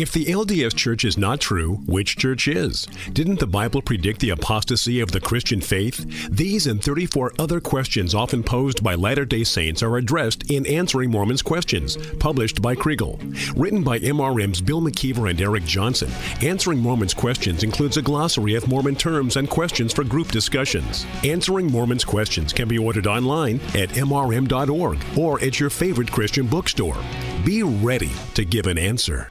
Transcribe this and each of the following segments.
If the LDS Church is not true, which church is? Didn't the Bible predict the apostasy of the Christian faith? These and 34 other questions often posed by Latter day Saints are addressed in Answering Mormons Questions, published by Kregel. Written by MRM's Bill McKeever and Eric Johnson, Answering Mormons Questions includes a glossary of Mormon terms and questions for group discussions. Answering Mormons Questions can be ordered online at mrm.org or at your favorite Christian bookstore. Be ready to give an answer.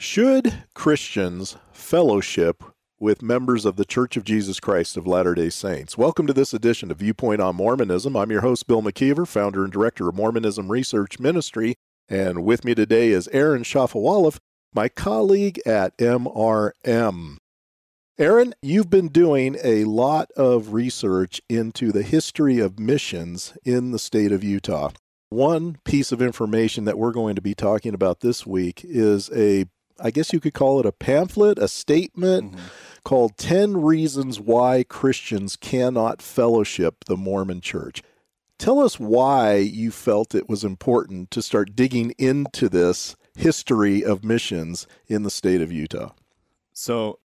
Should Christians fellowship with members of the Church of Jesus Christ of Latter day Saints? Welcome to this edition of Viewpoint on Mormonism. I'm your host, Bill McKeever, founder and director of Mormonism Research Ministry. And with me today is Aaron Shafovaloff, my colleague at MRM. Aaron, you've been doing a lot of research into the history of missions in the state of Utah. One piece of information that we're going to be talking about this week is a I guess you could call it a pamphlet, a statement mm-hmm. called 10 Reasons Why Christians Cannot Fellowship the Mormon Church. Tell us why you felt it was important to start digging into this history of missions in the state of Utah. So,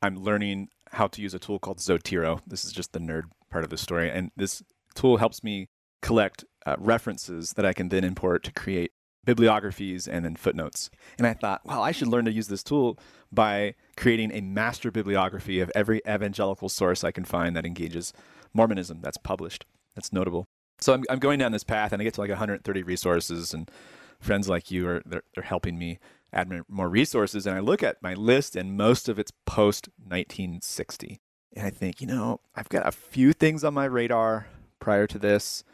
I'm learning how to use a tool called Zotero. This is just the nerd part of the story. And this tool helps me collect uh, references that I can then import to create bibliographies and then footnotes. And I thought, wow, I should learn to use this tool by creating a master bibliography of every evangelical source I can find that engages Mormonism that's published, that's notable. So I'm, I'm going down this path and I get to like 130 resources and friends like you are they're, they're helping me add more resources and I look at my list and most of it's post 1960. And I think, you know, I've got a few things on my radar prior to this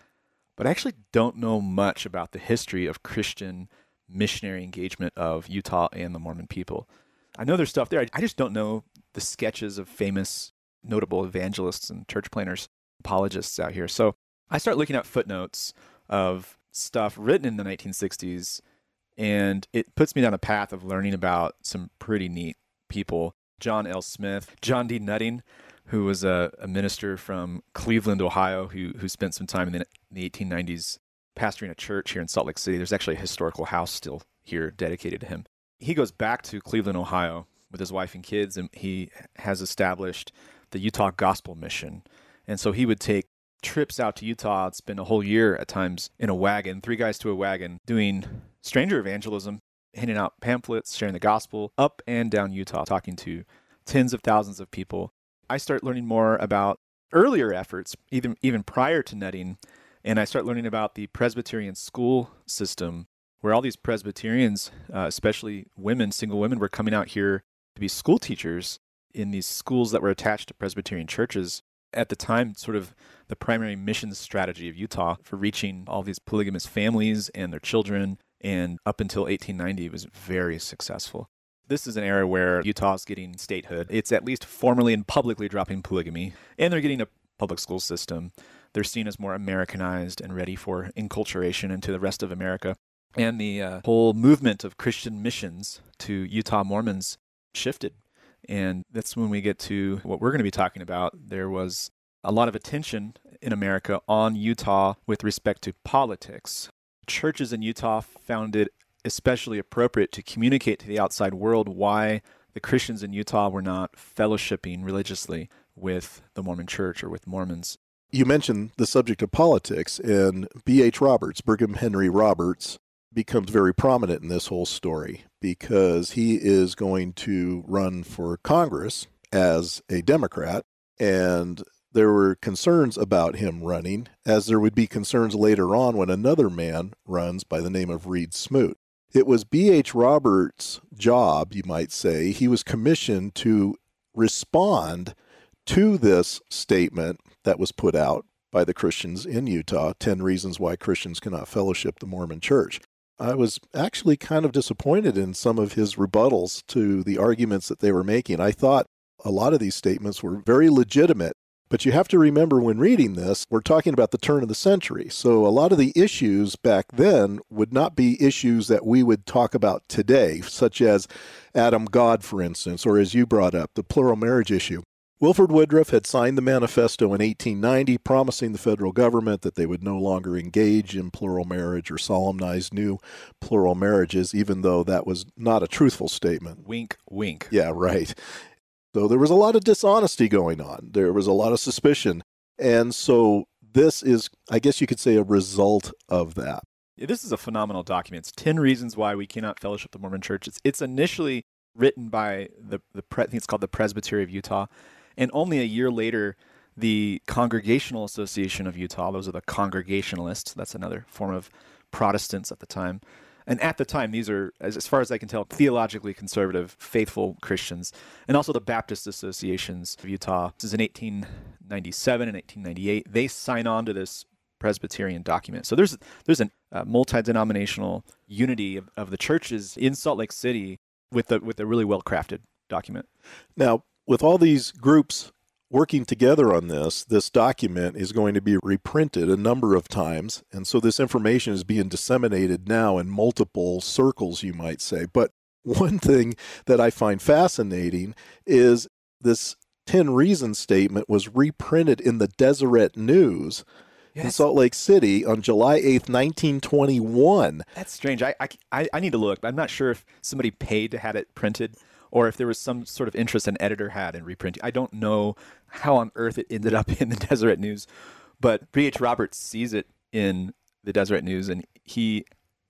but I actually don't know much about the history of Christian missionary engagement of Utah and the Mormon people. I know there's stuff there. I just don't know the sketches of famous, notable evangelists and church planners, apologists out here. So I start looking at footnotes of stuff written in the 1960s, and it puts me down a path of learning about some pretty neat people. John L. Smith, John D. Nutting, who was a, a minister from Cleveland, Ohio, who who spent some time in the, in the 1890s pastoring a church here in Salt Lake City. There's actually a historical house still here dedicated to him. He goes back to Cleveland, Ohio, with his wife and kids, and he has established the Utah Gospel Mission. And so he would take trips out to Utah, spend a whole year at times in a wagon, three guys to a wagon, doing stranger evangelism, handing out pamphlets, sharing the gospel up and down Utah, talking to tens of thousands of people. I start learning more about earlier efforts, even even prior to Nutting, and I start learning about the Presbyterian school system, where all these Presbyterians, uh, especially women, single women, were coming out here to be school teachers in these schools that were attached to Presbyterian churches. At the time, sort of the primary mission strategy of Utah for reaching all these polygamous families and their children, and up until 1890 it was very successful. This is an area where Utah's getting statehood. It's at least formally and publicly dropping polygamy, and they're getting a public school system. They're seen as more Americanized and ready for enculturation into the rest of America. And the uh, whole movement of Christian missions to Utah Mormons shifted. And that's when we get to what we're going to be talking about. There was a lot of attention in America on Utah with respect to politics. Churches in Utah found it especially appropriate to communicate to the outside world why the Christians in Utah were not fellowshipping religiously with the Mormon church or with Mormons. You mentioned the subject of politics, and B.H. Roberts, Brigham Henry Roberts, becomes very prominent in this whole story because he is going to run for Congress as a Democrat. And there were concerns about him running, as there would be concerns later on when another man runs by the name of Reed Smoot. It was B.H. Roberts' job, you might say. He was commissioned to respond to this statement that was put out by the Christians in Utah 10 reasons why Christians cannot fellowship the Mormon church. I was actually kind of disappointed in some of his rebuttals to the arguments that they were making. I thought a lot of these statements were very legitimate. But you have to remember when reading this, we're talking about the turn of the century. So a lot of the issues back then would not be issues that we would talk about today, such as Adam God, for instance, or as you brought up, the plural marriage issue. Wilford Woodruff had signed the manifesto in 1890, promising the federal government that they would no longer engage in plural marriage or solemnize new plural marriages, even though that was not a truthful statement. Wink, wink. Yeah, right. So there was a lot of dishonesty going on. There was a lot of suspicion. And so this is, I guess you could say, a result of that. Yeah, this is a phenomenal document. It's 10 Reasons Why We Cannot Fellowship the Mormon Church. It's, it's initially written by the, the, I think it's called the Presbytery of Utah. And only a year later, the Congregational Association of Utah, those are the Congregationalists, that's another form of Protestants at the time, and at the time, these are, as, as far as I can tell, theologically conservative, faithful Christians. And also the Baptist Associations of Utah. This is in 1897 and 1898. They sign on to this Presbyterian document. So there's there's a uh, multi-denominational unity of, of the churches in Salt Lake City with the with a really well crafted document. Now, with all these groups working together on this, this document is going to be reprinted a number of times. And so this information is being disseminated now in multiple circles, you might say. But one thing that I find fascinating is this 10 reason statement was reprinted in the Deseret News. Yes. in Salt Lake City on July 8th, 1921. That's strange. I, I, I need to look. I'm not sure if somebody paid to have it printed or if there was some sort of interest an editor had in reprinting. I don't know how on earth it ended up in the Deseret News, but B.H. Roberts sees it in the Deseret News and he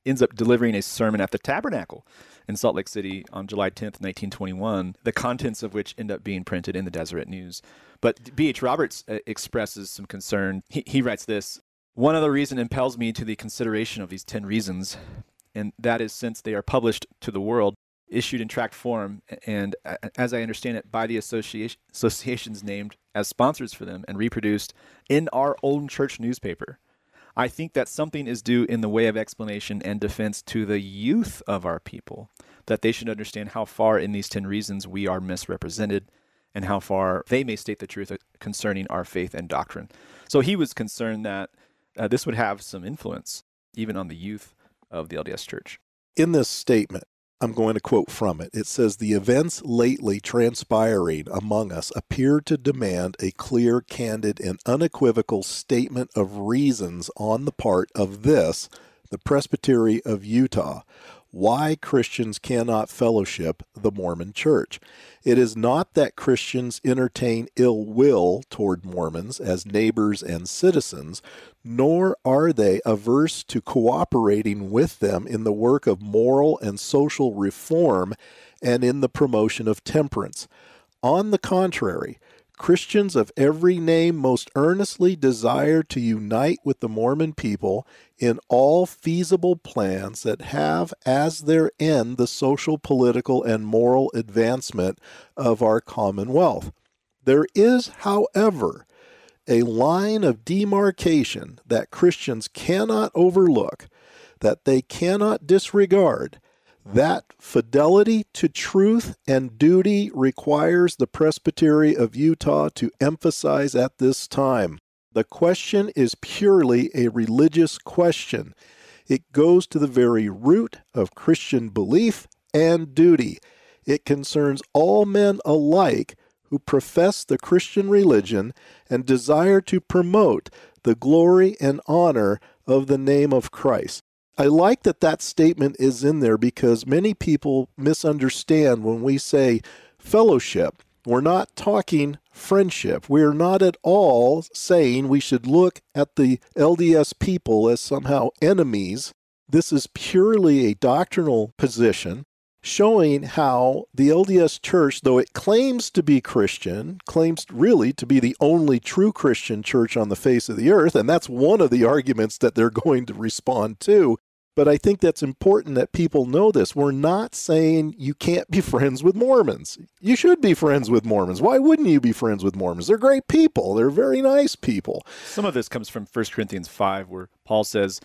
ends up delivering a sermon at the Tabernacle in Salt Lake City on July 10th, 1921, the contents of which end up being printed in the Deseret News. But B.H. Roberts uh, expresses some concern. He, he writes this One other reason impels me to the consideration of these 10 reasons, and that is since they are published to the world, issued in tract form, and as I understand it, by the association, associations named as sponsors for them and reproduced in our own church newspaper. I think that something is due in the way of explanation and defense to the youth of our people, that they should understand how far in these 10 reasons we are misrepresented and how far they may state the truth concerning our faith and doctrine. So he was concerned that uh, this would have some influence even on the youth of the LDS church. In this statement, I'm going to quote from it. It says, The events lately transpiring among us appear to demand a clear, candid, and unequivocal statement of reasons on the part of this, the Presbytery of Utah, why Christians cannot fellowship the Mormon Church. It is not that Christians entertain ill will toward Mormons as neighbors and citizens, nor are they averse to cooperating with them in the work of moral and social reform and in the promotion of temperance. On the contrary, Christians of every name most earnestly desire to unite with the Mormon people in all feasible plans that have as their end the social, political, and moral advancement of our commonwealth. There is, however, a line of demarcation that Christians cannot overlook, that they cannot disregard, that fidelity to truth and duty requires the Presbytery of Utah to emphasize at this time. The question is purely a religious question. It goes to the very root of Christian belief and duty. It concerns all men alike who profess the Christian religion and desire to promote the glory and honor of the name of Christ. I like that that statement is in there because many people misunderstand when we say fellowship. We're not talking friendship. We're not at all saying we should look at the LDS people as somehow enemies. This is purely a doctrinal position showing how the LDS church, though it claims to be Christian, claims really to be the only true Christian church on the face of the earth. And that's one of the arguments that they're going to respond to. But I think that's important that people know this. We're not saying you can't be friends with Mormons. You should be friends with Mormons. Why wouldn't you be friends with Mormons? They're great people, they're very nice people. Some of this comes from 1 Corinthians 5, where Paul says,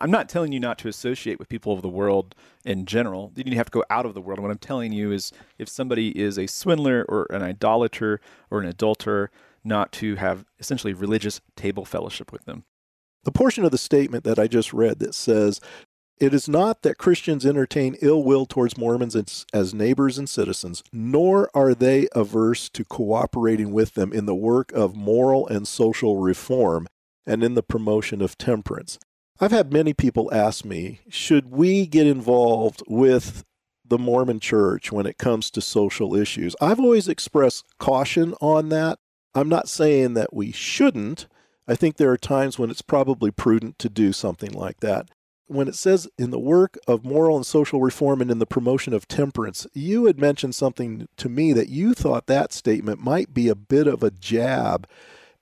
I'm not telling you not to associate with people of the world in general. You have to go out of the world. what I'm telling you is if somebody is a swindler or an idolater or an adulterer, not to have essentially religious table fellowship with them. The portion of the statement that I just read that says, it is not that Christians entertain ill will towards Mormons as, as, neighbors and citizens, nor are they averse to cooperating with them in the work of moral and social reform and in the promotion of temperance. I've had many people ask me, should we get involved with the Mormon church when it comes to social issues? I've always expressed caution on that. I'm not saying that we shouldn't. I think there are times when it's probably prudent to do something like that. When it says in the work of moral and social reform and in the promotion of temperance, you had mentioned something to me that you thought that statement might be a bit of a jab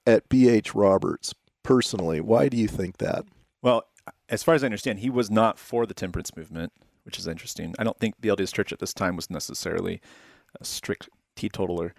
at B.H. Roberts personally. Why do you think that? Well, as far as I understand, he was not for the temperance movement, which is interesting. I don't think the LDS Church at this time was necessarily a strict teetotaler.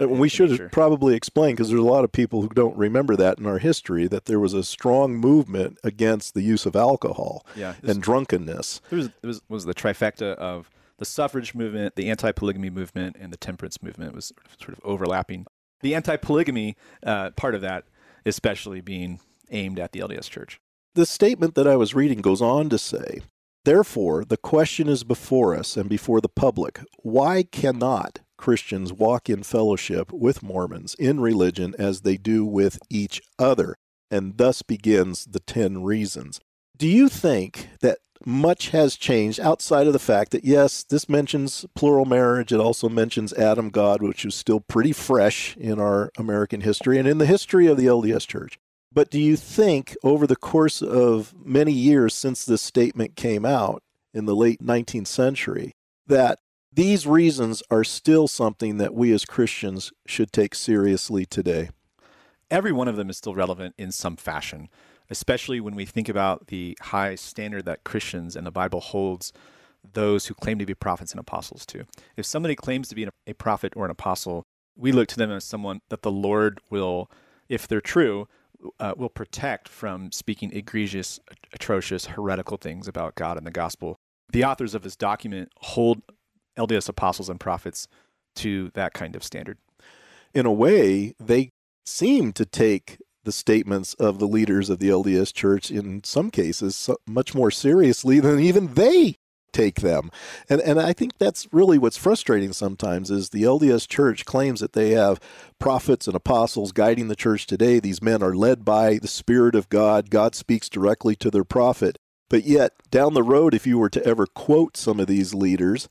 Uh, we should probably explain because there's a lot of people who don't remember that in our history that there was a strong movement against the use of alcohol yeah, was, and drunkenness. There was, was, was the trifecta of the suffrage movement, the anti-polygamy movement, and the temperance movement was sort of overlapping. The anti-polygamy uh, part of that, especially being aimed at the LDS Church. The statement that I was reading goes on to say, Therefore, the question is before us and before the public why cannot Christians walk in fellowship with Mormons in religion as they do with each other? And thus begins the 10 reasons. Do you think that much has changed outside of the fact that, yes, this mentions plural marriage. It also mentions Adam God, which is still pretty fresh in our American history and in the history of the LDS Church. But do you think over the course of many years since this statement came out in the late 19th century that these reasons are still something that we as Christians should take seriously today. Every one of them is still relevant in some fashion, especially when we think about the high standard that Christians and the Bible holds those who claim to be prophets and apostles to. If somebody claims to be a prophet or an apostle, we look to them as someone that the Lord will, if they're true, uh, will protect from speaking egregious, atrocious, heretical things about God and the gospel. The authors of this document hold LDS apostles and prophets to that kind of standard. In a way, they seem to take the statements of the leaders of the LDS church in some cases much more seriously than even they take them. And and I think that's really what's frustrating sometimes is the LDS church claims that they have prophets and apostles guiding the church today. These men are led by the spirit of God. God speaks directly to their prophet. But yet, down the road, if you were to ever quote some of these leaders,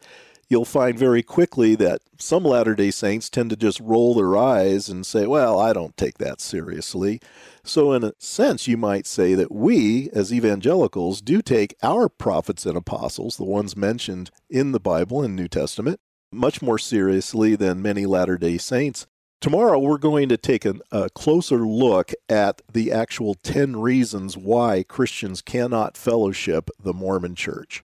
you'll find very quickly that some Latter day Saints tend to just roll their eyes and say, Well, I don't take that seriously. So, in a sense, you might say that we, as evangelicals, do take our prophets and apostles, the ones mentioned in the Bible and New Testament, much more seriously than many Latter day Saints. Tomorrow, we're going to take a, a closer look at the actual 10 reasons why Christians cannot fellowship the Mormon Church.